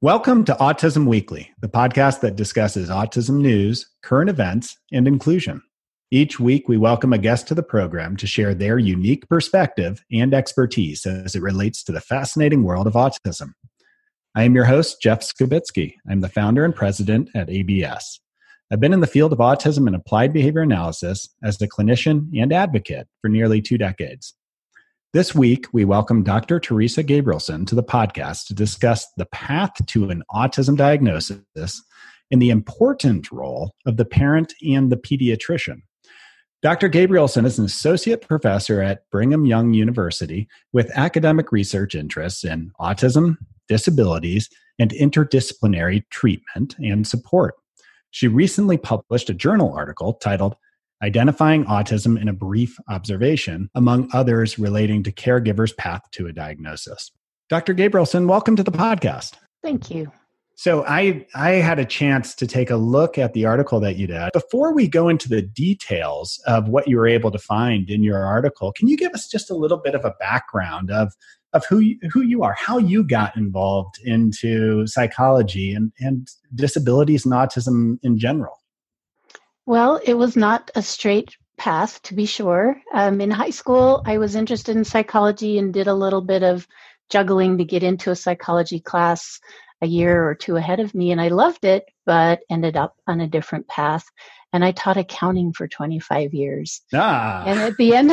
Welcome to Autism Weekly, the podcast that discusses autism news, current events, and inclusion. Each week, we welcome a guest to the program to share their unique perspective and expertise as it relates to the fascinating world of autism. I am your host, Jeff Skibitsky. I'm the founder and president at ABS. I've been in the field of autism and applied behavior analysis as a clinician and advocate for nearly two decades. This week, we welcome Dr. Terisa Gabrielsen to the podcast to discuss the path to an autism diagnosis and the important role of the parent and the pediatrician. Dr. Gabrielsen is an associate professor at Brigham Young University with academic research interests in autism, disabilities, and interdisciplinary treatment and support. She recently published a journal article titled identifying autism in a brief observation, among others relating to caregivers' path to a diagnosis. Dr. Gabrielsen, welcome to the podcast. Thank you. So I I had a chance to take a look at the article that you did. Before we go into the details of what you were able to find in your article, can you give us just a little bit of a background of of who you, who you are, how you got involved into psychology and and disabilities and autism in general? Well, it was not a straight path, to be sure. Um, in high school, I was interested in psychology and did a little bit of juggling to get into a psychology class a year or two ahead of me, and I loved it, but ended up on a different path. And I taught accounting for 25 years. Ah. And at the end,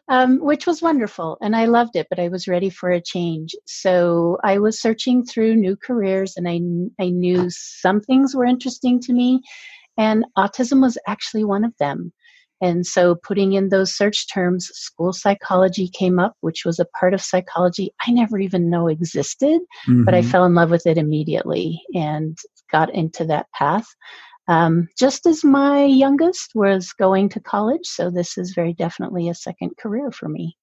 um, which was wonderful, and I loved it, but I was ready for a change. So I was searching through new careers, and I, I knew some things were interesting to me and autism was actually one of them. And so, putting in those search terms, school psychology came up, which was a part of psychology I never even know existed, mm-hmm. but I mm-hmm. fell in love with it immediately and got into that path. Um, just as my youngest was going to college, so this is very definitely a second career for me.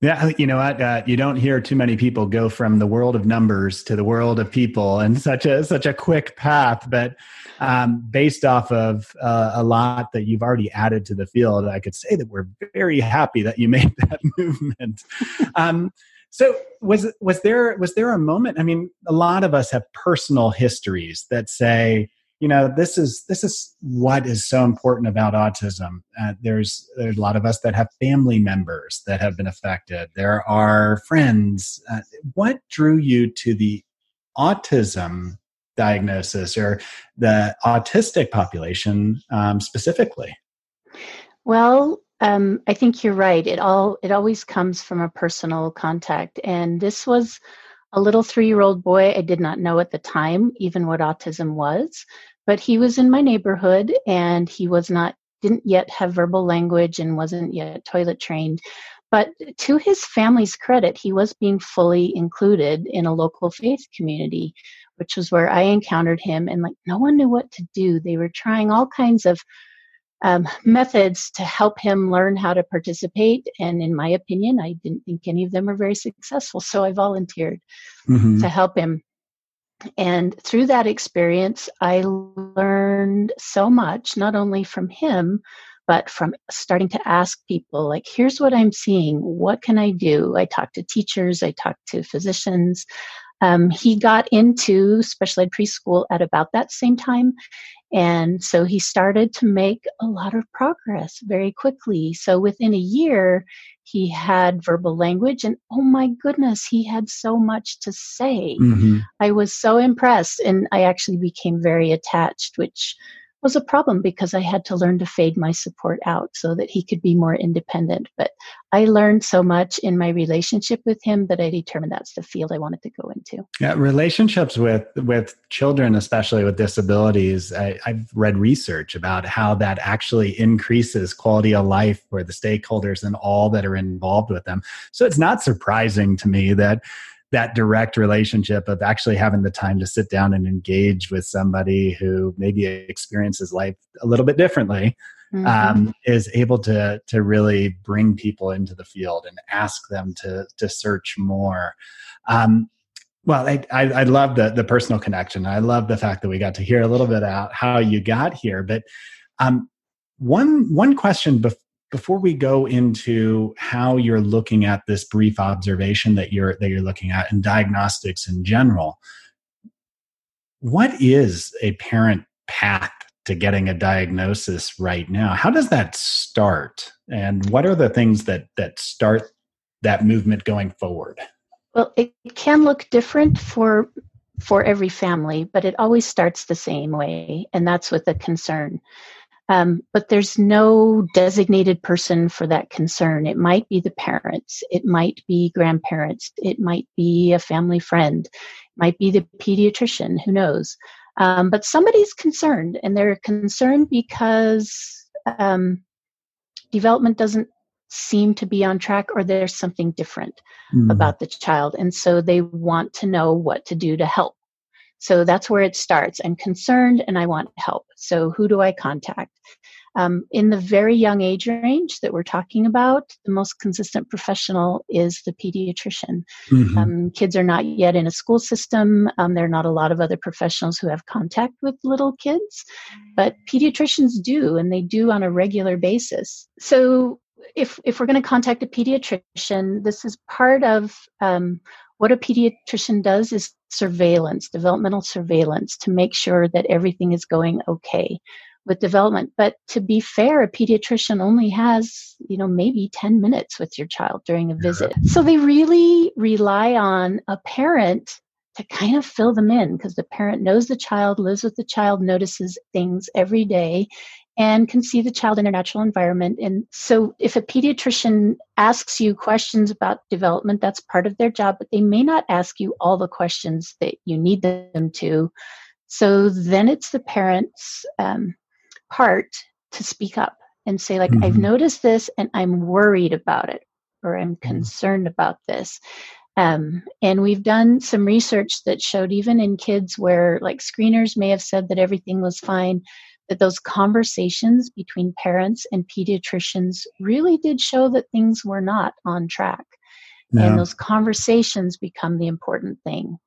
Yeah, you know what? Uh, you don't hear too many people go from the world of numbers to the world of people in such a such a quick path. But um, based off of uh, a lot that you've already added to the field, I could say that we're very happy that you made that movement. um, so was was there was there a moment? I mean, a lot of us have personal histories that say, you know this is this is what is so important about autism. Uh, there's there's a lot of us that have family members that have been affected. There are friends. Uh, what drew you to the autism diagnosis or the autistic population um, specifically? Well um, i think you're right. It all it always comes from a personal contact and this was a little three year old boy i did not know at the time even what autism was but he was in my neighborhood and he was not didn't yet have verbal language and wasn't yet toilet trained. But to his family's credit he was being fully included in a local faith community which was where i encountered him. And like no one knew what to do. They were trying all kinds of um, methods to help him learn how to participate and in my opinion i didn't think any of them were very successful so i volunteered mm-hmm. to help him and through that experience, I learned so much, not only from him, but from starting to ask people, like, here's what I'm seeing. What can I do? I talked to teachers, I talked to physicians. Um, he got into special ed preschool at about that same time. And so he started to make a lot of progress very quickly. So within a year, he had verbal language and oh my goodness he had so much to say mm-hmm. i was so impressed and i actually became very attached which was a problem because I had to learn to fade my support out so that he could be more independent. But I learned so much in my relationship with him that I determined that's the field I wanted to go into. Yeah, relationships with with children, especially with disabilities, I, I've read research about how that actually increases quality of life for the stakeholders and all that are involved with them. So it's not surprising to me that that direct relationship of actually having the time to sit down and engage with somebody who maybe experiences life a little bit differently mm-hmm. um, is able to to really bring people into the field and ask them to to search more. Um, well, I, I, I, love the the personal connection. I love the fact that we got to hear a little bit about how you got here. But um, one one question bef- before we go into how you're looking at this brief observation that you're that you're looking at and diagnostics in general, what is a parent path to getting a diagnosis right now? How does that start? And what are the things that that start that movement going forward? Well, it can look different for for every family, but it always starts the same way, and that's with a concern. Um, but there's no designated person for that concern. It might be the parents, it might be grandparents, it might be a family friend, it might be the pediatrician, who knows. Um, but somebody's concerned, and they're concerned because um, development doesn't seem to be on track or there's something different mm. about the child. And so they want to know what to do to help. So that's where it starts. I'm concerned and I want help. So who do I contact? Um, in the very young age range that we're talking about, the most consistent professional is the pediatrician. Mm-hmm. Um, kids are not yet in a school system. Um, there are not a lot of other professionals who have contact with little kids, but pediatricians do, and they do on a regular basis. So if if we're going to contact a pediatrician, this is part of um, what a pediatrician does is surveillance, developmental surveillance, to make sure that everything is going okay with development. But to be fair, a pediatrician only has, you know, maybe 10 minutes with your child during a visit. So they really rely on a parent to kind of fill them in because the parent knows the child, lives with the child, notices things every day, and can see the child in a natural environment. And so, if a pediatrician asks you questions about development, that's part of their job, but they may not ask you all the questions that you need them to. So, then it's the parent's um, part to speak up and say, like, mm-hmm. I've noticed this and I'm worried about it, or I'm mm-hmm. concerned about this. Um, and we've done some research that showed even in kids where like screeners may have said that everything was fine, that those conversations between parents and pediatricians really did show that things were not on track. No. And those conversations become the important thing.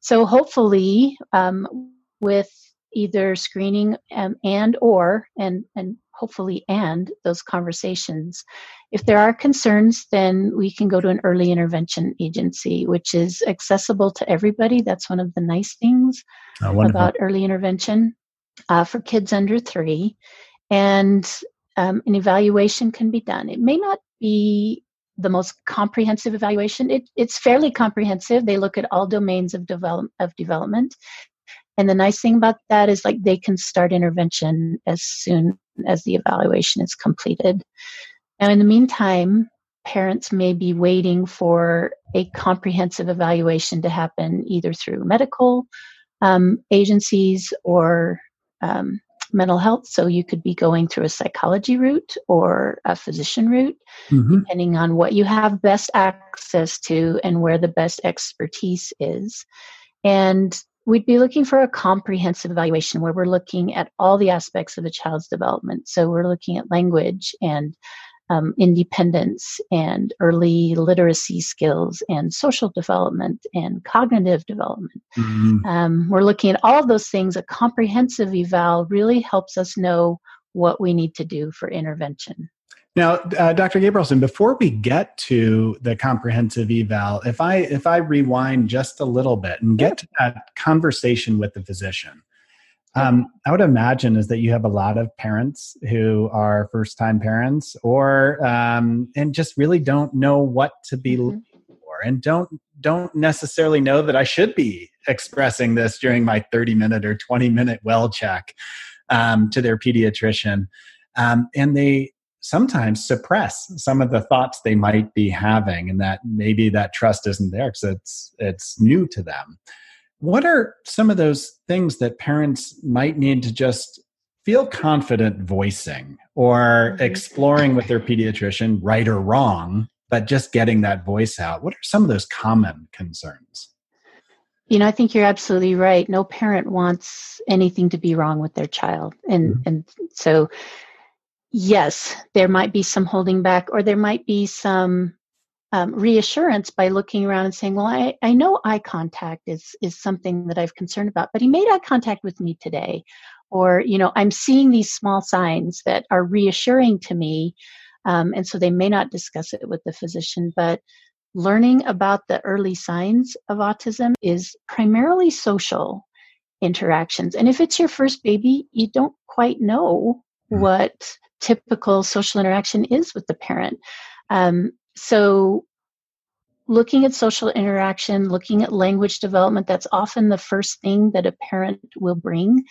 So hopefully, um, with either screening um, and or and and hopefully and those conversations if there are concerns then we can go to an early intervention agency which is accessible to everybody that's one of the nice things oh, about early intervention uh, for kids under three, and um, an evaluation can be done. It may not be the most comprehensive evaluation. It, it's fairly comprehensive. They look at all domains of develop of development, and the nice thing about that is like they can start intervention as soon as the evaluation is completed. Now, in the meantime, parents may be waiting for a comprehensive evaluation to happen either through medical um, agencies or um, mental health. So you could be going through a psychology route or a physician route, mm-hmm. depending on what you have best access to and where the best expertise is. And we'd be looking for a comprehensive evaluation where we're looking at all the aspects of a child's development. So we're looking at language and um, independence and early literacy skills and social development and cognitive development. Mm-hmm. Um, we're looking at all of those things. A comprehensive eval really helps us know what we need to do for intervention. Now, uh, Dr. Gabrielsen, before we get to the comprehensive eval, if I if I rewind just a little bit and get to that conversation with the physician, um, I would imagine is that you have a lot of parents who are first time parents or um, and just really don't know what to be mm-hmm. looking for and don't don't necessarily know that I should be expressing this during my 30 minute or 20 minute well check um, to their pediatrician. Um, and they sometimes suppress some of the thoughts they might be having and that maybe that trust isn't there because it's it's new to them what are some of those things that parents might need to just feel confident voicing or mm-hmm. exploring with their pediatrician, right or wrong, but just getting that voice out? What are some of those common concerns? You know, I think you're absolutely right. No parent wants anything to be wrong with their child. And mm-hmm. and so yes, there might be some holding back or there might be some um, reassurance by looking around and saying, "Well, I, I know eye contact is is something that I've concerned about, but he made eye contact with me today, or you know, I'm seeing these small signs that are reassuring to me Um, and so they may not discuss it with the physician, but learning about the early signs of autism is primarily social interactions. And if it's your first baby, you don't quite know mm. what typical social interaction is with the parent. Um, so, looking at social interaction, looking at language development, that's often the first thing that a parent will bring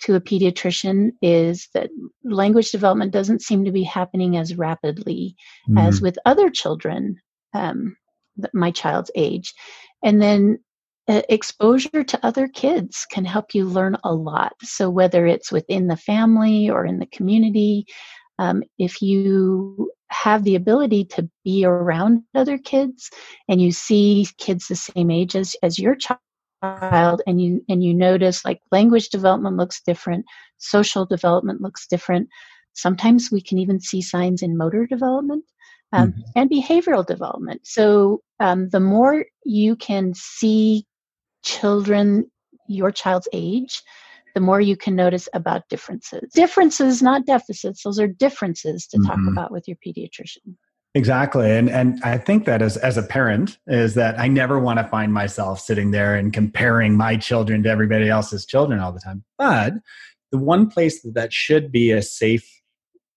to a pediatrician is that language development doesn't seem to be happening as rapidly mm-hmm. as with other children um, my child's age and then uh, exposure to other kids can help you learn a lot so whether it's within the family or in the community um, if you have the ability to be around other kids and you see kids the same age as, as your child and you and you notice like language development looks different social development looks different sometimes we can even see signs in motor development um, mm-hmm. and behavioral development so um, the more you can see children your child's age the more you can notice about differences. Differences, not deficits. Those are differences to mm-hmm. talk about with your pediatrician. Exactly. And and I think that as as a parent is that I never want to find myself sitting there and comparing my children to everybody else's children all the time. But the one place that should be a safe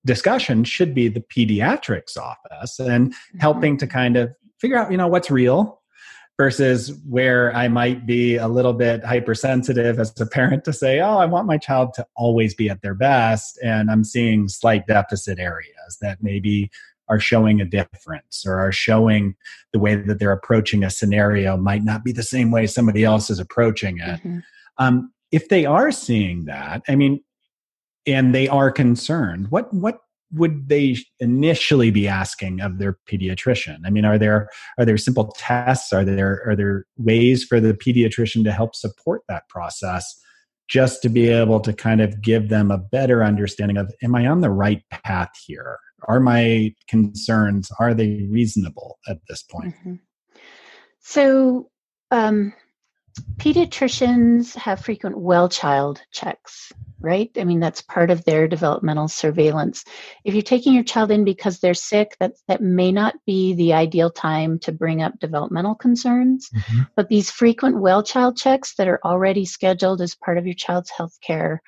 discussion should be the pediatrics office and mm-hmm. helping to kind of figure out, you know, what's real versus where I might be a little bit hypersensitive as a parent to say, oh, I want my child to always be at their best. And I'm seeing slight deficit areas that maybe are showing a difference or are showing the way that they're approaching a scenario might not be the same way somebody else is approaching it. Mm-hmm. Um, if they are seeing that, I mean, and they are concerned, what what would they initially be asking of their pediatrician? I mean, are there are there simple tests? Are there are there ways for the pediatrician to help support that process, just to be able to kind of give them a better understanding of, am I on the right path here? Are my concerns are they reasonable at this point? Mm-hmm. So, um, pediatricians have frequent well child checks right? I mean, that's part of their developmental surveillance. If you're taking your child in because they're sick, that, that may not be the ideal time to bring up developmental concerns. Mm-hmm. But these frequent well child checks that are already scheduled as part of your child's health care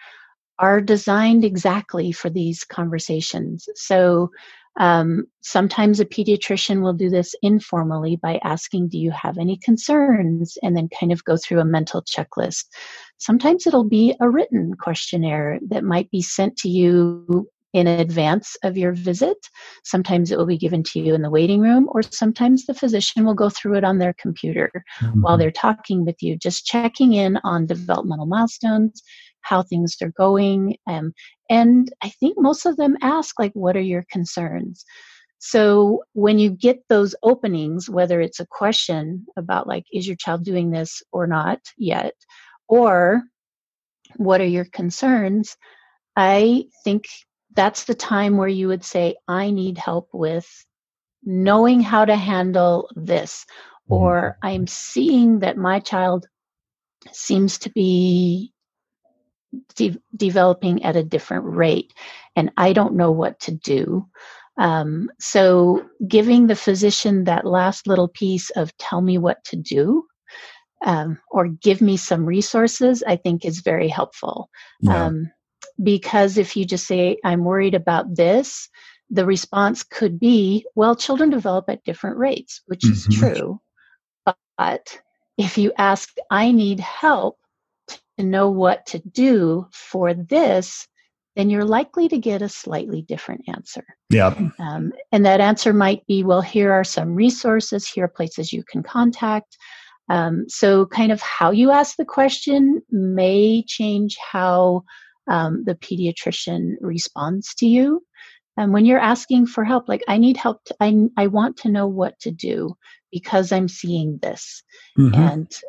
are designed exactly for these conversations. So um, sometimes a pediatrician will do this informally by asking, Do you have any concerns? and then kind of go through a mental checklist. Sometimes it'll be a written questionnaire that might be sent to you in advance of your visit. Sometimes it will be given to you in the waiting room, or sometimes the physician will go through it on their computer mm-hmm. while they're talking with you, just checking in on developmental milestones, how things are going. Um, and I think most of them ask, like, what are your concerns? So when you get those openings, whether it's a question about, like, is your child doing this or not yet, or what are your concerns, I think that's the time where you would say, I need help with knowing how to handle this, mm-hmm. or I'm seeing that my child seems to be de- developing at a different rate, and I don't know what to do. Um, so, giving the physician that last little piece of tell me what to do um, or give me some resources, I think is very helpful. Yeah. Um, because if you just say, I'm worried about this, the response could be, well, children develop at different rates, which mm-hmm. is true. But if you ask, I need help, to know what to do for this, then you're likely to get a slightly different answer. Yeah. Um, and that answer might be, well, here are some resources, here are places you can contact. Um, so, kind of how you ask the question may change how um, the pediatrician responds to you. And when you're asking for help, like, I need help, to, I, I want to know what to do because I'm seeing this. Mm-hmm. And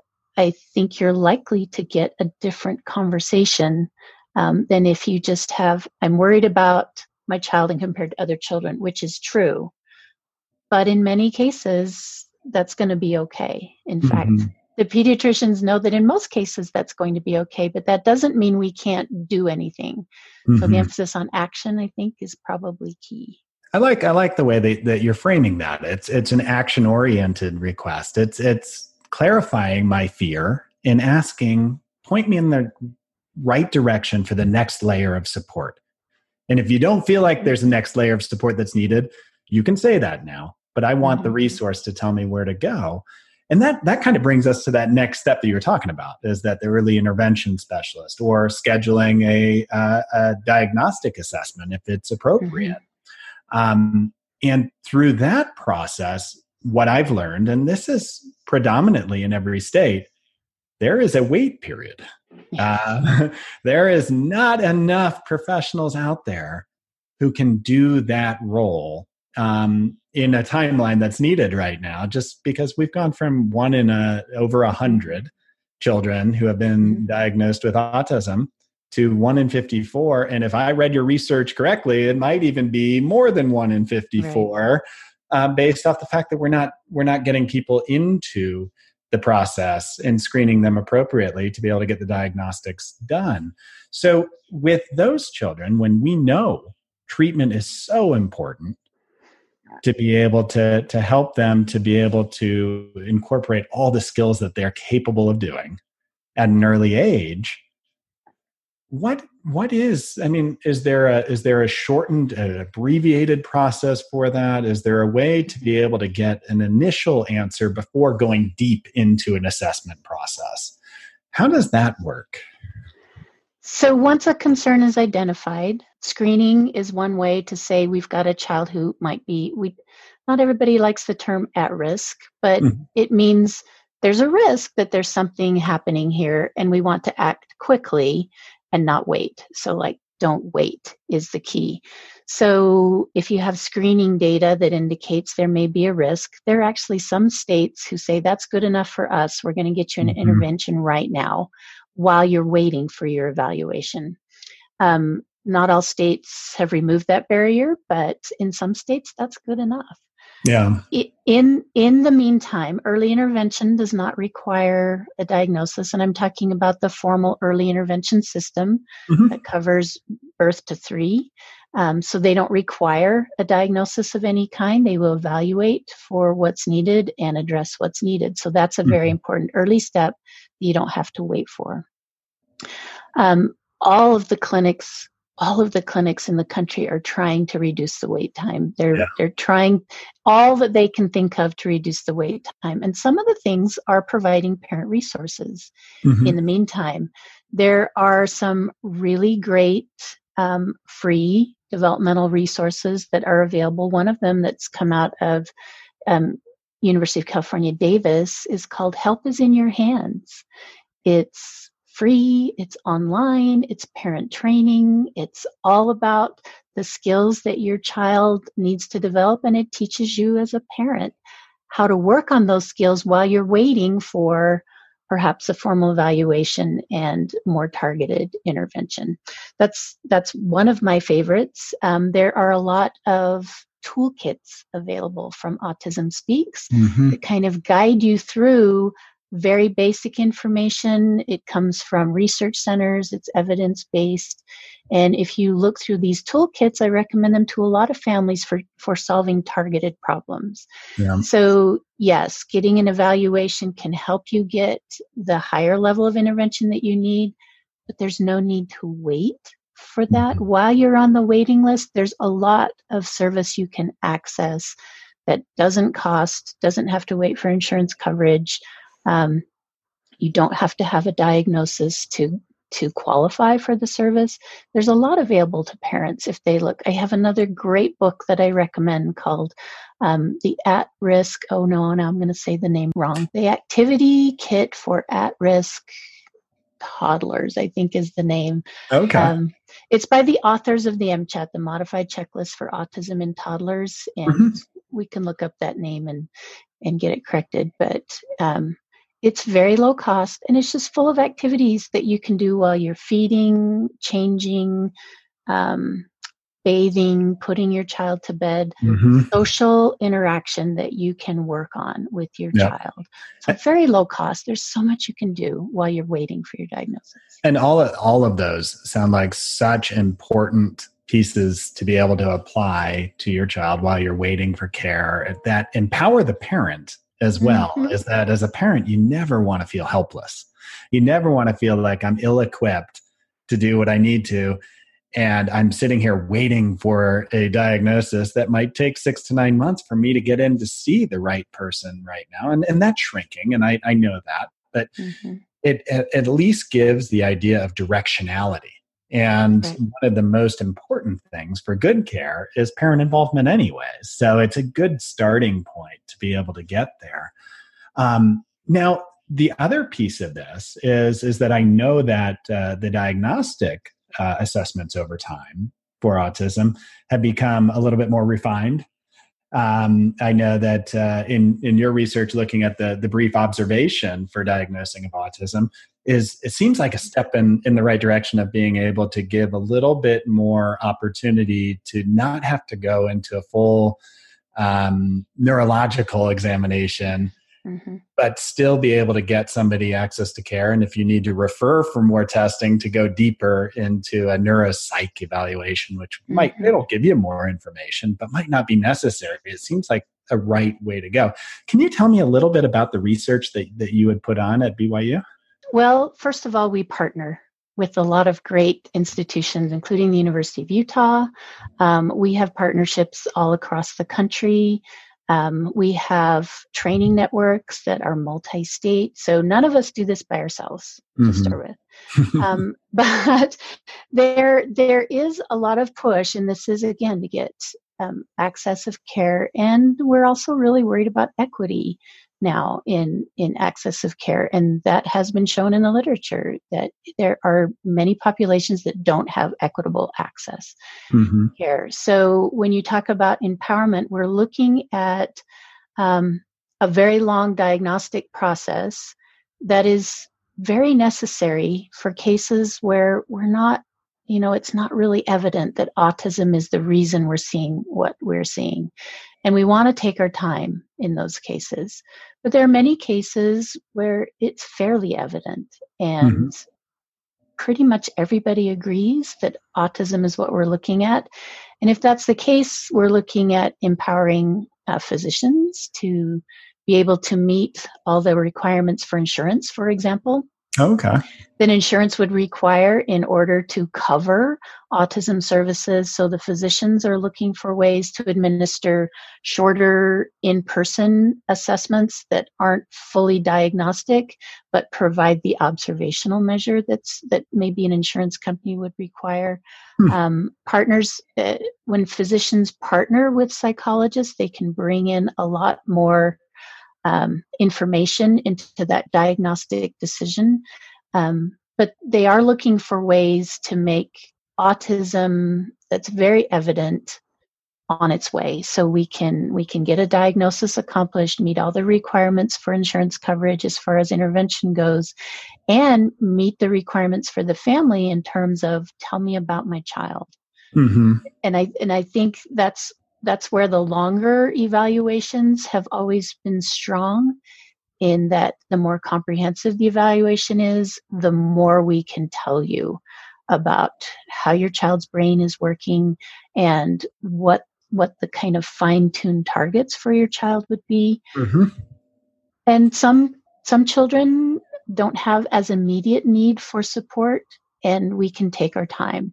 I think you're likely to get a different conversation um, than if you just have, I'm worried about my child and compared to other children, which is true. But in many cases, that's going to be okay. In mm-hmm. fact, the pediatricians know that in most cases that's going to be okay, but that doesn't mean we can't do anything. Mm-hmm. So the mm-hmm. emphasis on action, I think, is probably key. I like I like the way that, that you're framing that. It's it's an action oriented request. It's it's clarifying my fear and asking, point me in the right direction for the next layer of support. And if you don't feel like there's a next layer of support that's needed, you can say that now. But I want the mm-hmm. resource to tell me where to go. And that that kind of brings us to that next step that you were talking about is that the early intervention specialist or scheduling a, uh, a diagnostic assessment if it's appropriate. Mm-hmm. Um, and through that process, what I've learned, and this is predominantly in every state, there is a wait period. Uh, there is not enough professionals out there who can do that role um, in a timeline that's needed right now, just because we've gone from one in a over a hundred children who have been mm-hmm. diagnosed with autism to one in 54 and if i read your research correctly it might even be more than one in 54 right. Uh, based off the fact that we're not we're not getting people into the process and screening them appropriately to be able to get the diagnostics done. So, with those children, when we know treatment is so important to be able to, to help them to be able to incorporate all the skills that they're capable of doing at an early age, what what is i mean is there a is there a shortened uh, abbreviated process for that? Is there a way to be able to get an initial answer before going deep into an assessment process? How does that work? So once a concern is identified screening is one way to say we've got a child who might be we not everybody likes the term at risk but mm-hmm. it means there's a risk that there's something happening here and we want to act quickly and not wait. So, like, don't wait is the key. So, if you have screening data that indicates there may be a risk, there are actually some states who say that's good enough for us. We're going to get you an mm-hmm. intervention right now while you're waiting for your evaluation. Um, not all states have removed that barrier, but in some states, that's good enough. Yeah. In in the meantime, early intervention does not require a diagnosis, and I'm talking about the formal early intervention system mm-hmm. that covers birth to three. Um, so they don't require a diagnosis of any kind. They will evaluate for what's needed and address what's needed. So that's a very mm-hmm. important early step that you don't have to wait for. Um, all of the clinics all of the clinics in the country are trying to reduce the wait time. They're yeah. they're trying all that they can think of to reduce the wait time. And some of the things are providing parent resources. Mm-hmm. In the meantime, there are some really great um, free developmental resources that are available. One of them that's come out of um, University of California, Davis, is called "Help Is in Your Hands." It's free, it's online, it's parent training, it's all about the skills that your child needs to develop, and it teaches you as a parent how to work on those skills while you're waiting for perhaps a formal evaluation and more targeted intervention. That's that's one of my favorites. Um, there are a lot of toolkits available from Autism Speaks mm-hmm. that kind of guide you through very basic information. It comes from research centers, it's evidence based. And if you look through these toolkits, I recommend them to a lot of families for, for solving targeted problems. Yeah. So, yes, getting an evaluation can help you get the higher level of intervention that you need, but there's no need to wait for that. Mm-hmm. While you're on the waiting list, there's a lot of service you can access that doesn't cost, doesn't have to wait for insurance coverage. Um, you don't have to have a diagnosis to to qualify for the service. There's a lot available to parents if they look. I have another great book that I recommend called um, The At Risk. Oh no, now I'm going to say the name wrong. The Activity Kit for At Risk Toddlers, I think is the name. Okay. Um, it's by the authors of the MCHAT, the Modified Checklist for Autism in Toddlers, and mm-hmm. we can look up that name and and get it corrected. But um, it's very low cost and it's just full of activities that you can do while you're feeding, changing, um, bathing, putting your child to bed, mm-hmm. social interaction that you can work on with your yep. child. So very low cost. There's so much you can do while you're waiting for your diagnosis. And all of, all of those sound like such important pieces to be able to apply to your child while you're waiting for care that empower the parent as well mm-hmm. is that as a parent you never want to feel helpless you never want to feel like i'm ill equipped to do what i need to and i'm sitting here waiting for a diagnosis that might take six to nine months for me to get in to see the right person right now and, and that's shrinking and i, I know that but mm-hmm. it, it at least gives the idea of directionality and right. one of the most important things for good care is parent involvement, anyways. So it's a good starting point to be able to get there. Um, now, the other piece of this is is that I know that uh, the diagnostic uh, assessments over time for autism have become a little bit more refined. Um, I know that uh, in in your research, looking at the the brief observation for diagnosing of autism, is it seems like a step in in the right direction of being able to give a little bit more opportunity to not have to go into a full um, neurological examination mm-hmm. but still be able to get somebody access to care and if you need to refer for more testing to go deeper into a neuropsych evaluation which mm-hmm. might it'll give you more information but might not be necessary it seems like a right way to go can you tell me a little bit about the research that, that you had put on at byu well, first of all, we partner with a lot of great institutions, including the University of Utah. Um, we have partnerships all across the country. Um, we have training networks that are multi state. So none of us do this by ourselves mm-hmm. to start with. um, but there, there is a lot of push, and this is again to get um, access of care. And we're also really worried about equity now in in access of care and that has been shown in the literature that there are many populations that don't have equitable access mm-hmm. care so when you talk about empowerment we're looking at um, a very long diagnostic process that is very necessary for cases where we're not you know it's not really evident that autism is the reason we're seeing what we're seeing and we want to take our time in those cases. But there are many cases where it's fairly evident and mm-hmm. pretty much everybody agrees that autism is what we're looking at. And if that's the case, we're looking at empowering uh, physicians to be able to meet all the requirements for insurance, for example. Okay. That insurance would require in order to cover autism services. So the physicians are looking for ways to administer shorter in person assessments that aren't fully diagnostic, but provide the observational measure that's, that maybe an insurance company would require. Hmm. Um, partners, uh, when physicians partner with psychologists, they can bring in a lot more um, information into that diagnostic decision. Um, but they are looking for ways to make autism that's very evident on its way so we can we can get a diagnosis accomplished meet all the requirements for insurance coverage as far as intervention goes and meet the requirements for the family in terms of tell me about my child mm-hmm. and i and i think that's that's where the longer evaluations have always been strong in that the more comprehensive the evaluation is, the more we can tell you about how your child's brain is working and what what the kind of fine-tuned targets for your child would be. Mm-hmm. And some some children don't have as immediate need for support, and we can take our time.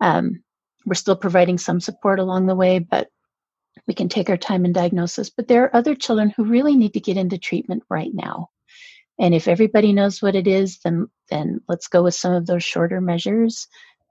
Um, we're still providing some support along the way, but we can take our time in diagnosis, but there are other children who really need to get into treatment right now. And if everybody knows what it is, then then let's go with some of those shorter measures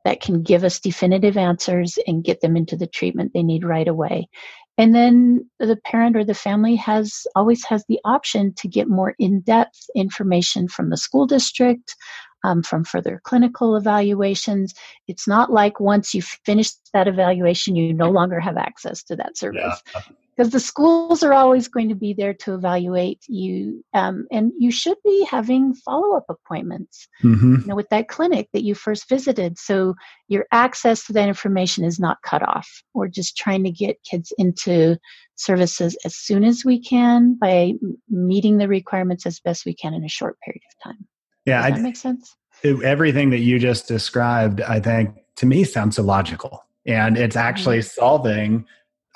that can give us definitive answers and get them into the treatment they need right away. And then the parent or the family has always has the option to get more in-depth information from the school district, um, from further clinical evaluations. It's not like once you finish that evaluation, you no longer have access to that service. Yeah. Because the schools are always going to be there to evaluate you, um, and you should be having follow-up appointments, mm-hmm. you know, with that clinic that you first visited. So your access to that information is not cut off. We're just trying to get kids into services as soon as we can by meeting the requirements as best we can in a short period of time. Yeah, Does that I, makes sense. Everything that you just described, I think, to me sounds illogical. And it's actually mm-hmm. solving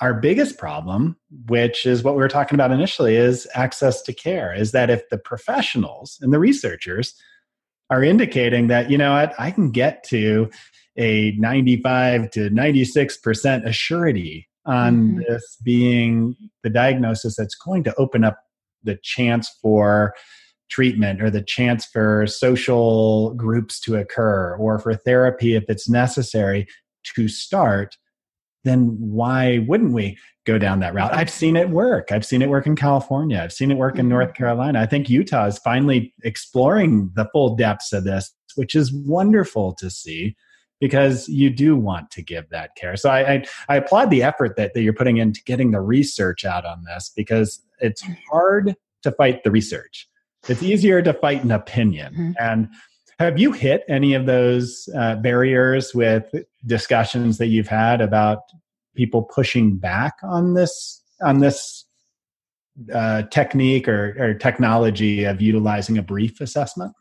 our biggest problem, which is what we were talking about initially, is access to care. Is that if the professionals and the researchers are indicating that, you know what, I can get to a 95 to 96% assurity on mm-hmm. this being the diagnosis that's going to open up the chance for treatment or the chance for social groups to occur or for therapy if it's necessary to start then why wouldn't we go down that route i've seen it work i've seen it work in california i've seen it work in north mm-hmm. carolina i think utah is finally exploring the full depths of this which is wonderful to see because you do want to give that care. So I, I, I, applaud the effort that, that you're putting into getting the research out on this because it's hard to fight the research. It's easier to fight an opinion. Mm-hmm. And have you hit any of those uh, barriers with discussions that you've had about people pushing back on this on this uh, technique or, or technology of utilizing a brief assessment?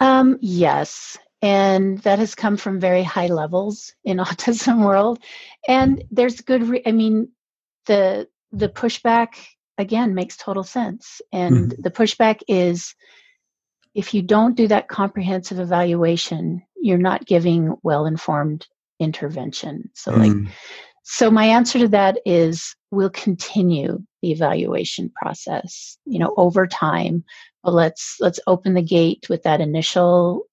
Um, yes, and that has come from very high levels in autism world and there's good re- i mean the the pushback again makes total sense and mm-hmm. the pushback is if you don't do that comprehensive evaluation you're not giving well informed intervention so mm like so my answer to that is we'll continue the evaluation process you know over time but let's let's open the gate with that initial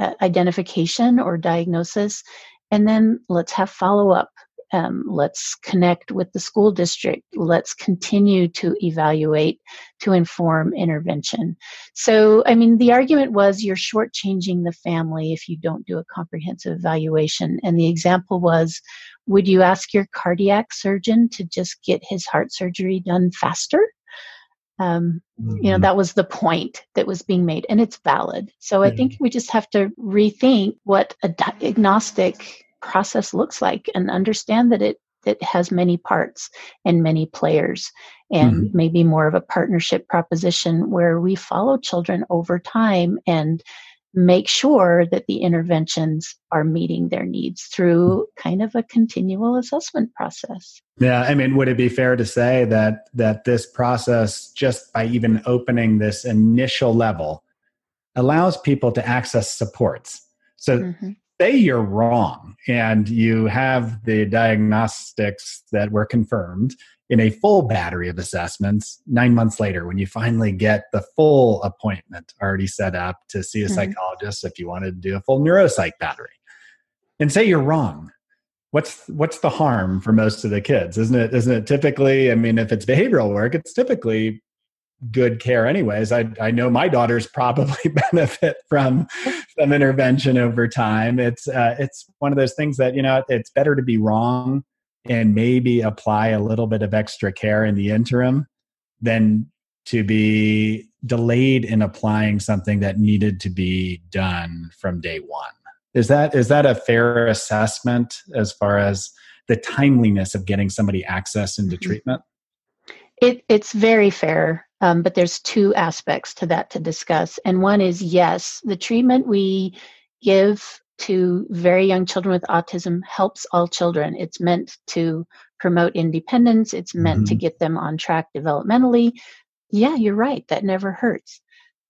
uh, identification or diagnosis, and then let's have follow up. Um, let's connect with the school district. Let's continue to evaluate to inform intervention. So, I mean, the argument was you're shortchanging the family if you don't do a comprehensive evaluation. And the example was would you ask your cardiac surgeon to just get his heart surgery done faster? Um. You know, mm-hmm. that was the point that was being made, and it's valid. So I think we just have to rethink what a diagnostic process looks like and understand that it it has many parts and many players and mm-hmm. maybe more of a partnership proposition where we follow children over time and make sure that the interventions are meeting their needs through kind of a continual assessment process. Yeah, I mean, would it be fair to say that that this process just by even opening this initial level allows people to access supports. So mm-hmm. Say you're wrong and you have the diagnostics that were confirmed in a full battery of assessments nine months later when you finally get the full appointment already set up to see a mm-hmm. psychologist if you wanted to do a full neuropsych battery and say you're wrong what's what's the harm for most of the kids isn't it isn't it typically i mean if it's behavioral work it's typically good care anyways. I i know my daughters probably benefit from some intervention over time. It's uh, it's one of those things that you know it's better to be wrong and maybe apply a little bit of extra care in the interim than to be delayed in applying something that needed to be done from day one. Is that is that a fair assessment as far as the timeliness of getting somebody access into mm-hmm. treatment? It, it's very fair um, but there's two aspects to that to discuss and one is yes the treatment we give to very young children with autism helps all children. It's meant to promote independence, it's meant mm-hmm. to get them on track developmentally. Yeah, you're right. That never hurts.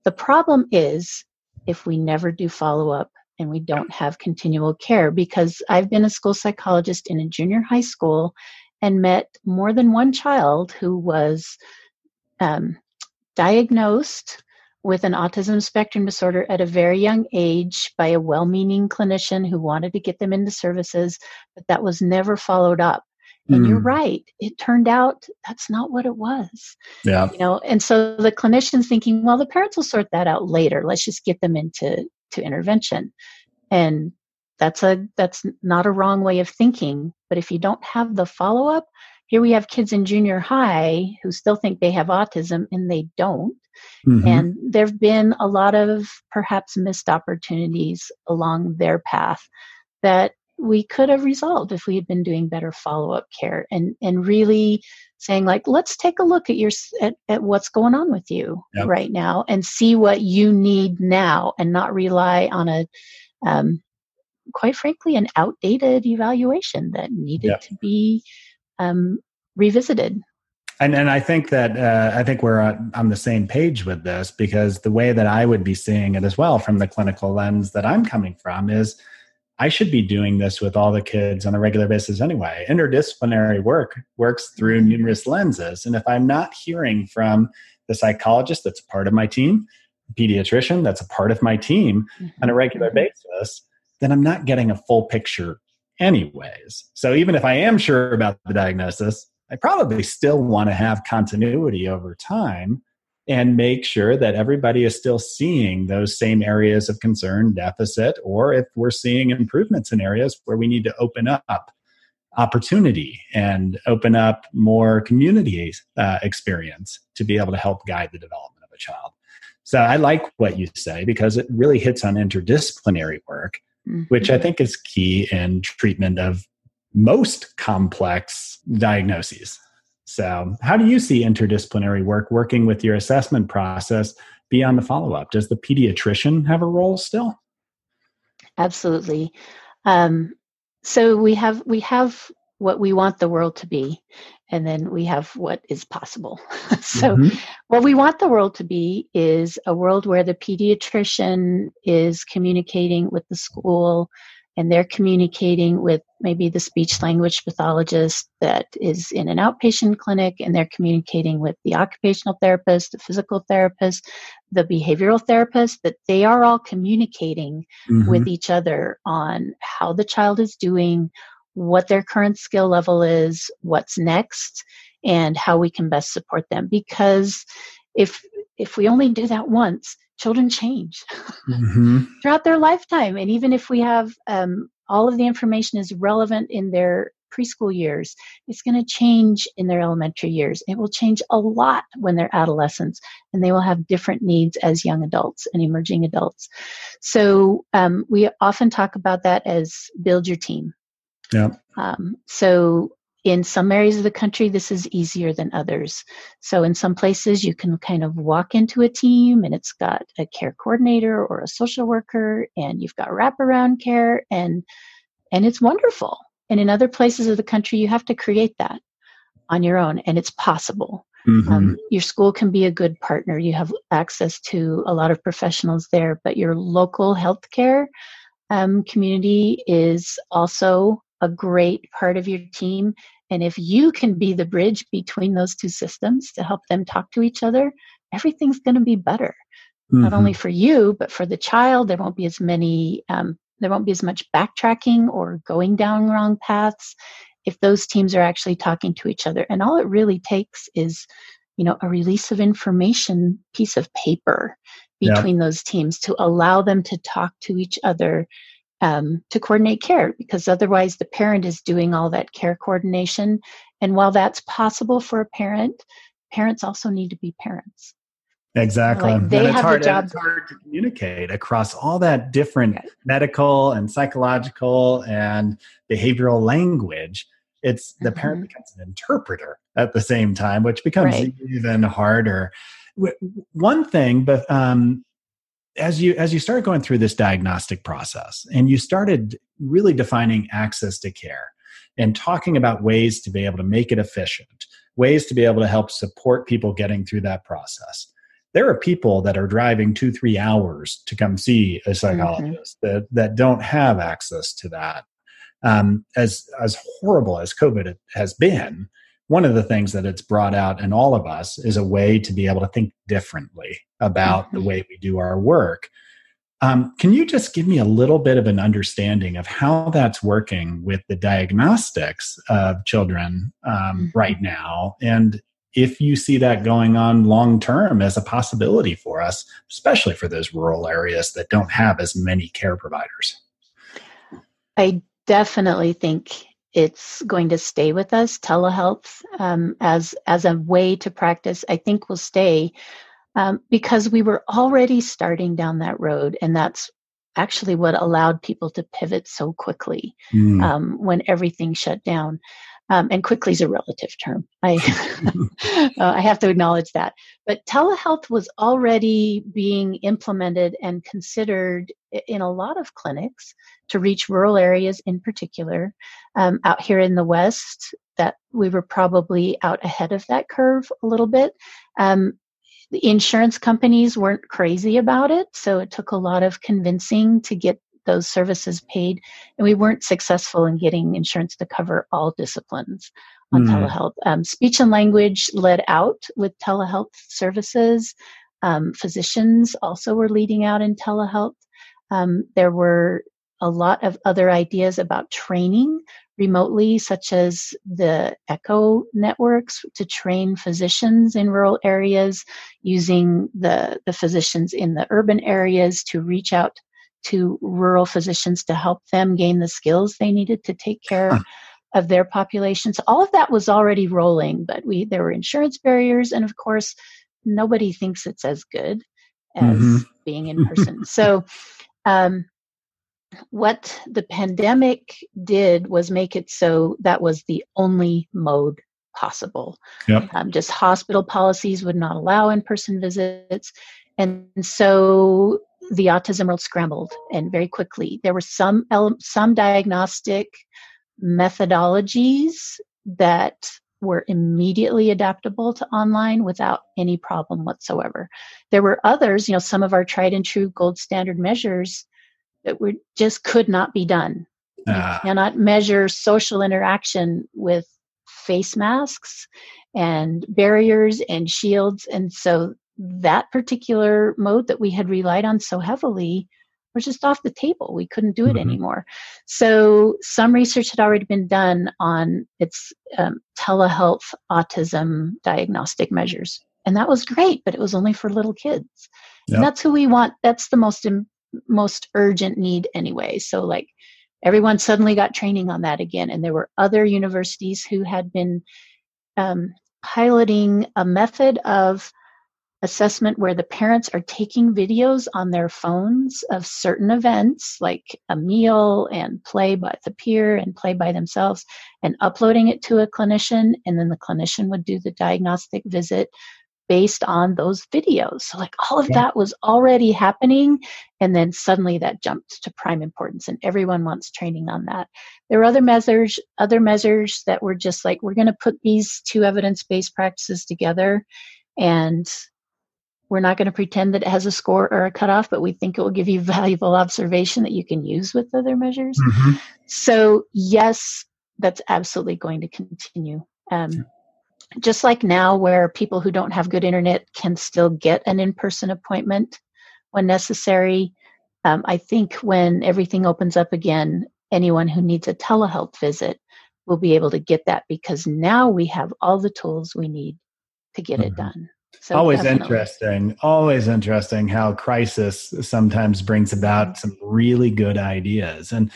The problem is if we never do follow up and we don't have continual care, because I've been a school psychologist in a junior high school and met more than one child who was um, diagnosed with an autism spectrum disorder at a very young age by a well meaning clinician who wanted to get them into services, but that was never followed up. And mm. you're right. It turned out that's not what it was. Yeah. You know, and so the clinician's thinking, well, the parents will sort that out later. Let's just get them into to intervention. And that's a that's not a wrong way of thinking. But if you don't have the follow up, here we have kids in junior high who still think they have autism and they don't Mm-hmm. And there have been a lot of perhaps missed opportunities along their path that we could have resolved if we had been doing better follow-up care and and really saying like let's take a look at your at, at what's going on with you yep. right now and see what you need now and not rely on a um, quite frankly, an outdated evaluation that needed yeah. to be um, revisited. And and I think that uh, I think we're on the same page with this because the way that I would be seeing it as well from the clinical lens that I'm coming from is I should be doing this with all the kids on a regular basis anyway. Interdisciplinary work works through numerous lenses, and if I'm not hearing from the psychologist that's a part of my team, pediatrician that's a part of my team mm-hmm. on a regular mm-hmm. basis, then I'm not getting a full picture anyways. So even if I am sure about the diagnosis, I probably still want to have continuity over time and make sure that everybody is still seeing those same areas of concern, deficit, or if we're seeing improvements in areas where we need to open up opportunity and open up more community uh, experience to be able to help guide the development of a child. So I like what you say because it really hits on interdisciplinary work, mm-hmm. which I think is key in treatment of most complex diagnoses. So, how do you see interdisciplinary work working with your assessment process beyond the follow up? Does the pediatrician have a role still? Absolutely. Um, so we have we have what we want the world to be, and then we have what is possible. so, mm-hmm. what we want the world to be is a world where the pediatrician is communicating with the school and they're communicating with maybe the speech language pathologist that is in an outpatient clinic and they're communicating with the occupational therapist the physical therapist the behavioral therapist that they are all communicating mm-hmm. with each other on how the child is doing what their current skill level is what's next and how we can best support them because if if we only do that once children change mm-hmm. throughout their lifetime. And even if we have um, all of the information is relevant in their preschool years, it's going to change in their elementary years. It will change a lot when they're adolescents, and they will have different needs as young adults and emerging adults. So um, we often talk about that as build your team. Yeah. Um, so in some areas of the country, this is easier than others. So, in some places, you can kind of walk into a team and it's got a care coordinator or a social worker, and you've got wraparound care, and and it's wonderful. And in other places of the country, you have to create that on your own, and it's possible. Mm-hmm. Um, your school can be a good partner. You have access to a lot of professionals there, but your local healthcare um, community is also a great part of your team. And if you can be the bridge between those two systems to help them talk to each other, everything's going to be better. Mm-hmm. Not only for you, but for the child. There won't be as many, um, there won't be as much backtracking or going down wrong paths if those teams are actually talking to each other. And all it really takes is, you know, a release of information piece of paper between yeah. those teams to allow them to talk to each other um, to coordinate care because otherwise the parent is doing all that care coordination. And while that's possible for a parent, parents also need to be parents. Exactly. Like they have hard, the job. It's hard to communicate across all that different medical and psychological and behavioral language. It's the mm-hmm. parent becomes an interpreter at the same time, which becomes right. even harder. One thing, but um, as you as you started going through this diagnostic process and you started really defining access to care and talking about ways to be able to make it efficient ways to be able to help support people getting through that process there are people that are driving two three hours to come see a psychologist mm-hmm. that, that don't have access to that um, as as horrible as covid has been one of the things that it's brought out in all of us is a way to be able to think differently about mm-hmm. the way we do our work. Um, can you just give me a little bit of an understanding of how that's working with the diagnostics of children um, mm-hmm. right now? And if you see that going on long term as a possibility for us, especially for those rural areas that don't have as many care providers? I definitely think it's going to stay with us. Telehealth um, as as a way to practice, I think, will stay um, because we were already starting down that road, and that's actually what allowed people to pivot so quickly mm. um, when everything shut down. Um, and quickly is a relative term. I uh, I have to acknowledge that. But telehealth was already being implemented and considered in a lot of clinics to reach rural areas in particular. Um, out here in the West, that we were probably out ahead of that curve a little bit. Um, the insurance companies weren't crazy about it, so it took a lot of convincing to get those services paid, and we weren't successful in getting insurance to cover all disciplines on mm. telehealth. Um, speech and language led out with telehealth services. Um, physicians also were leading out in telehealth. Um, there were a lot of other ideas about training remotely, such as the ECHO networks to train physicians in rural areas, using the, the physicians in the urban areas to reach out to rural physicians to help them gain the skills they needed to take care huh. of their populations. All of that was already rolling, but we there were insurance barriers, and of course, nobody thinks it's as good as mm-hmm. being in person. so, um, what the pandemic did was make it so that was the only mode possible. Yep. Um, just hospital policies would not allow in person visits. And so the autism world scrambled and very quickly. There were some, some diagnostic methodologies that were immediately adaptable to online without any problem whatsoever. There were others, you know, some of our tried and true gold standard measures that were just could not be done. You ah. cannot measure social interaction with face masks and barriers and shields. And so that particular mode that we had relied on so heavily was just off the table. We couldn't do it mm-hmm. anymore. So some research had already been done on its um, telehealth autism diagnostic measures. And that was great, but it was only for little kids. Yep. And that's who we want. That's the most most urgent need anyway. So like everyone suddenly got training on that again, and there were other universities who had been um, piloting a method of assessment where the parents are taking videos on their phones of certain events like a meal and play by the peer and play by themselves and uploading it to a clinician and then the clinician would do the diagnostic visit based on those videos. So, like, all of yeah. that was already happening. And then suddenly that jumped to prime importance, and everyone wants training on that. There were other measures, other measures that were just like, we're going to put these two evidence based practices together, and we're not going to pretend that it has a score or a cutoff, but we think it will give you valuable observation that you can use with other measures. Mm-hmm. So, yes, that's absolutely going to continue. Um, just like now where people who don't have good internet can still get an in-person appointment when necessary um, i think when everything opens up again anyone who needs a telehealth visit will be able to get that because now we have all the tools we need to get mm-hmm. it done so always definitely. interesting always interesting how crisis sometimes brings about mm-hmm. some really good ideas and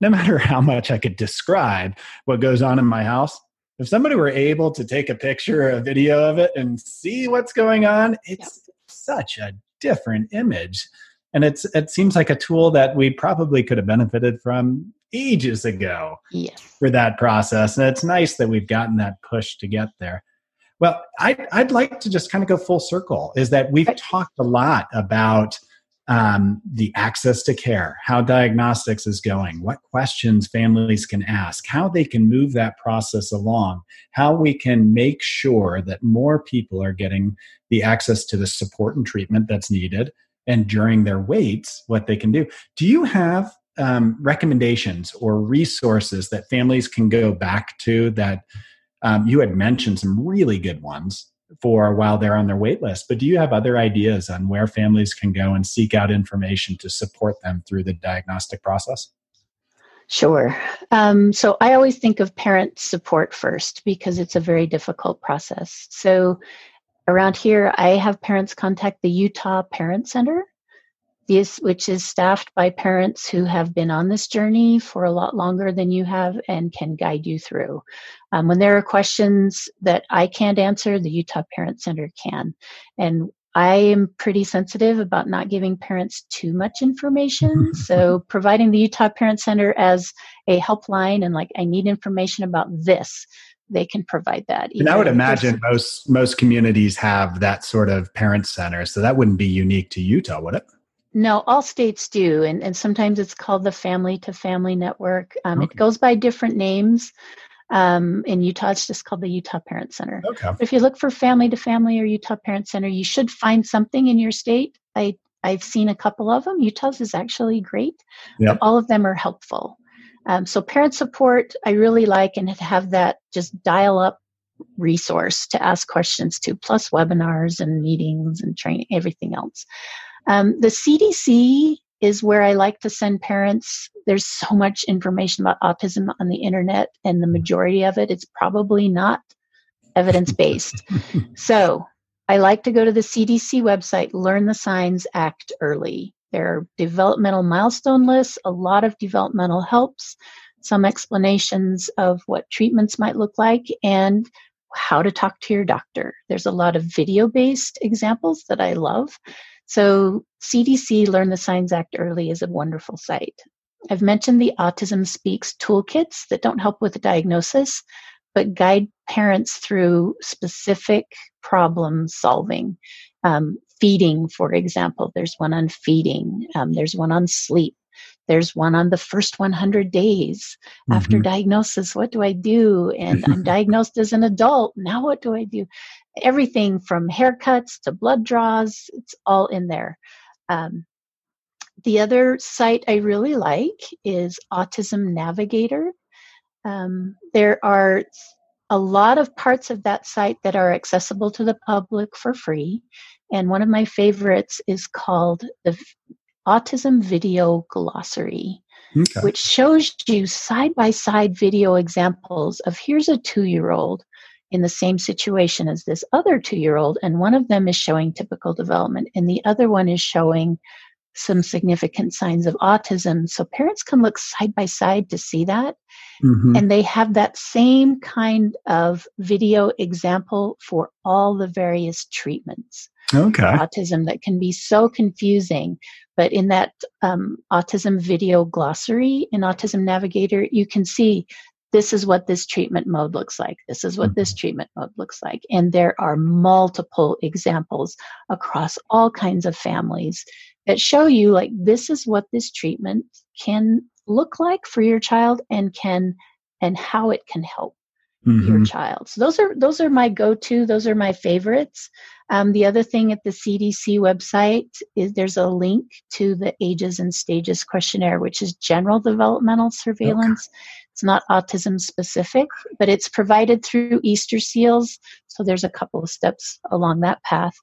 no matter how much i could describe what goes on in my house if somebody were able to take a picture, or a video of it, and see what's going on, it's such a different image. And it's it seems like a tool that we probably could have benefited from ages ago yes. for that process. And it's nice that we've gotten that push to get there. Well, I'd, I'd like to just kind of go full circle is that we've talked a lot about um, the access to care, how diagnostics is going, what questions families can ask, how they can move that process along, how we can make sure that more people are getting the access to the support and treatment that's needed, and during their waits, what they can do. Do you have um, recommendations or resources that families can go back to that um, you had mentioned some really good ones for while they're on their wait list. But do you have other ideas on where families can go and seek out information to support them through the diagnostic process? Sure. Um, so I always think of parent support first because it's a very difficult process. So around here, I have parents contact the Utah Parent Center this, which is staffed by parents who have been on this journey for a lot longer than you have and can guide you through. Um, when there are questions that I can't answer, the Utah Parent Center can. And I am pretty sensitive about not giving parents too much information. so, providing the Utah Parent Center as a helpline and like, I need information about this, they can provide that. And I would imagine most most communities have that sort of parent center, so that wouldn't be unique to Utah, would it? No, all states do, and, and sometimes it's called the Family to Family Network. Um, okay. It goes by different names. Um, in Utah, it's just called the Utah Parent Center. Okay. If you look for Family to Family or Utah Parent Center, you should find something in your state. I I've seen a couple of them. Utah's is actually great. Yep. All of them are helpful. Um, so parent support, I really like and have that just dial up resource to ask questions to, plus webinars and meetings and training, everything else. Um, the CDC is where I like to send parents. There's so much information about autism on the internet, and the majority of it, it is probably not evidence based. so I like to go to the CDC website, learn the signs, act early. There are developmental milestone lists, a lot of developmental helps, some explanations of what treatments might look like, and how to talk to your doctor. There's a lot of video based examples that I love. So, CDC Learn the Signs Act Early is a wonderful site. I've mentioned the Autism Speaks toolkits that don't help with the diagnosis, but guide parents through specific problem solving. Um, feeding, for example, there's one on feeding, um, there's one on sleep, there's one on the first 100 days mm-hmm. after diagnosis. What do I do? And I'm diagnosed as an adult. Now, what do I do? Everything from haircuts to blood draws, it's all in there. Um, the other site I really like is Autism Navigator. Um, there are a lot of parts of that site that are accessible to the public for free. And one of my favorites is called the Autism Video Glossary, okay. which shows you side by side video examples of here's a two year old in the same situation as this other two year old, and one of them is showing typical development, and the other one is showing some significant signs of autism. So parents can look side by side to see that. Mm-hmm. And they have that same kind of video example for all the various treatments. Okay. Autism that can be so confusing. But in that um, autism video glossary in Autism Navigator, you can see this is what this treatment mode looks like. This is what this mm-hmm. treatment mode looks like. And there are multiple examples across all kinds of families that show you like this is what this treatment can look like for your child and can and how it can help mm-hmm. your child. So those are those are my go-to. Those are my favorites. Um, the other thing at the CDC website is there's a link to the ages and stages questionnaire, which is general developmental surveillance. Okay. It's not autism specific, but it's provided through Easter Seals. So there's a couple of steps along that path.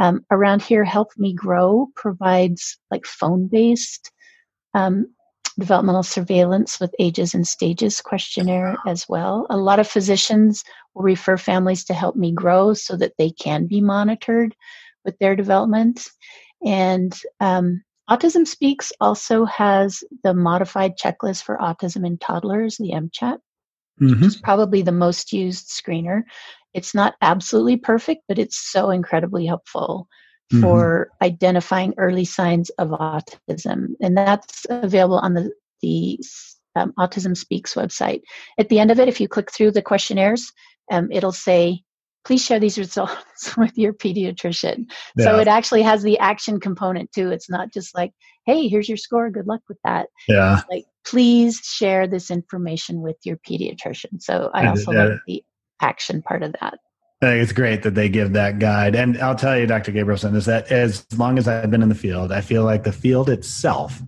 Um, around here, Help Me Grow provides like phone based um, developmental surveillance with ages and stages questionnaire as well. A lot of physicians will refer families to Help Me Grow so that they can be monitored with their development. And um, Autism Speaks also has the modified checklist for autism in toddlers, the MCHAT, mm-hmm. which is probably the most used screener. It's not absolutely perfect, but it's so incredibly helpful mm-hmm. for identifying early signs of autism. And that's available on the, the um, Autism Speaks website. At the end of it, if you click through the questionnaires, um, it'll say please share these results with your pediatrician. Yeah. So it actually has the action component too. It's not just like, hey, here's your score, good luck with that. Yeah. It's like, please share this information with your pediatrician. So I also uh, like the action part of that. It's great that they give that guide. And I'll tell you, Dr. Gabrielsen, is that as long as I've been in the field, I feel like the field itself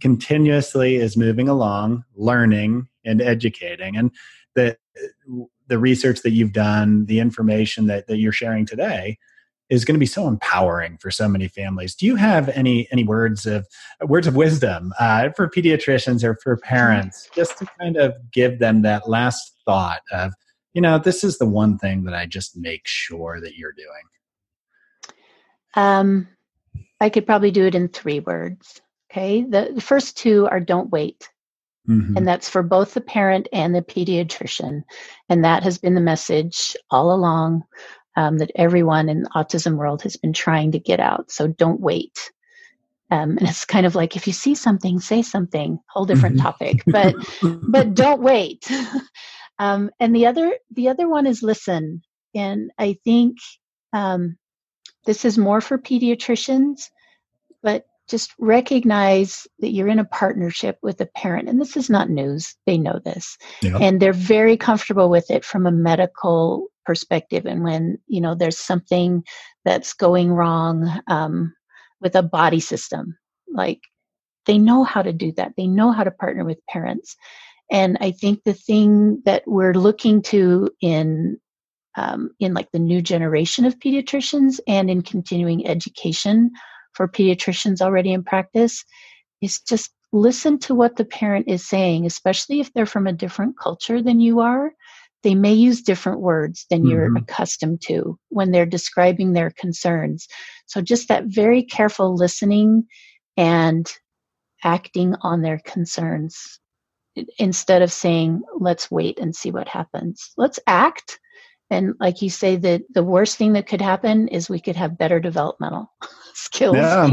continuously is moving along, learning and educating. And that the research that you've done, the information that, that you're sharing today is going to be so empowering for so many families. Do you have any any words of words of wisdom uh, for pediatricians or for parents, just to kind of give them that last thought of, you know, this is the one thing that I just make sure that you're doing. Um, I could probably do it in three words. Okay, the, the first two are don't wait. Mm-hmm. And that's for both the parent and the pediatrician. And that has been the message all along um, that everyone in the autism world has been trying to get out. So don't wait. Um, and it's kind of like if you see something, say something. Whole different mm-hmm. topic, but but don't wait. um, and the other the other one is listen. And I think um, this is more for pediatricians, but just recognize that you're in a partnership with a parent and this is not news they know this. Yeah. and they're very comfortable with it from a medical perspective and when you know there's something that's going wrong um, with a body system like they know how to do that. They know how to partner with parents. And i think the thing that we're looking to in um, in like the new generation of pediatricians and in continuing education for pediatricians already in practice is just listen to what the parent is saying, especially if they're from a different culture than you are. They may use different words than mm-hmm. you're accustomed to when they're describing their concerns. So, just that very careful listening and acting on their concerns instead of saying, let's wait and see what happens. Let's act and like you say that the worst thing that could happen is we could have better developmental skills. Yeah.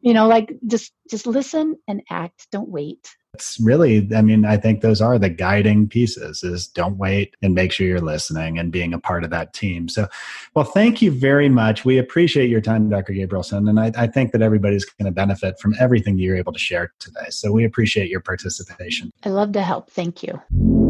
you know like just just listen and act. Don't wait. It's really i mean i think those are the guiding pieces is don't wait and make sure you're listening and being a part of that team. So well thank you very much. We appreciate your time dr gabrielsen and i, I think that everybody's going to benefit from everything that you're able to share today. So we appreciate your participation. I love to help. Thank you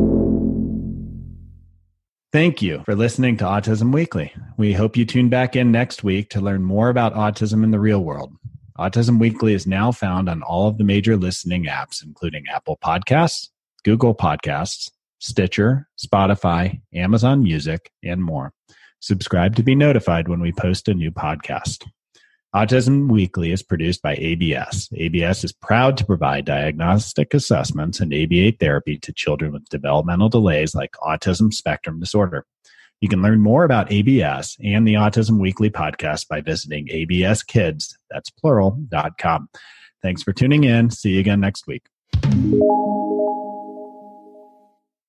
Thank you for listening to Autism Weekly. We hope you tune back in next week to learn more about autism in the real world. Autism Weekly is now found on all of the major listening apps, including Apple Podcasts, Google Podcasts, Stitcher, Spotify, Amazon Music, and more. Subscribe to be notified when we post a new podcast. Autism Weekly is produced by ABS. ABS is proud to provide diagnostic assessments and ABA therapy to children with developmental delays like autism spectrum disorder. You can learn more about ABS and the Autism Weekly podcast by visiting abskids, that's plural, dot com. Thanks for tuning in. See you again next week.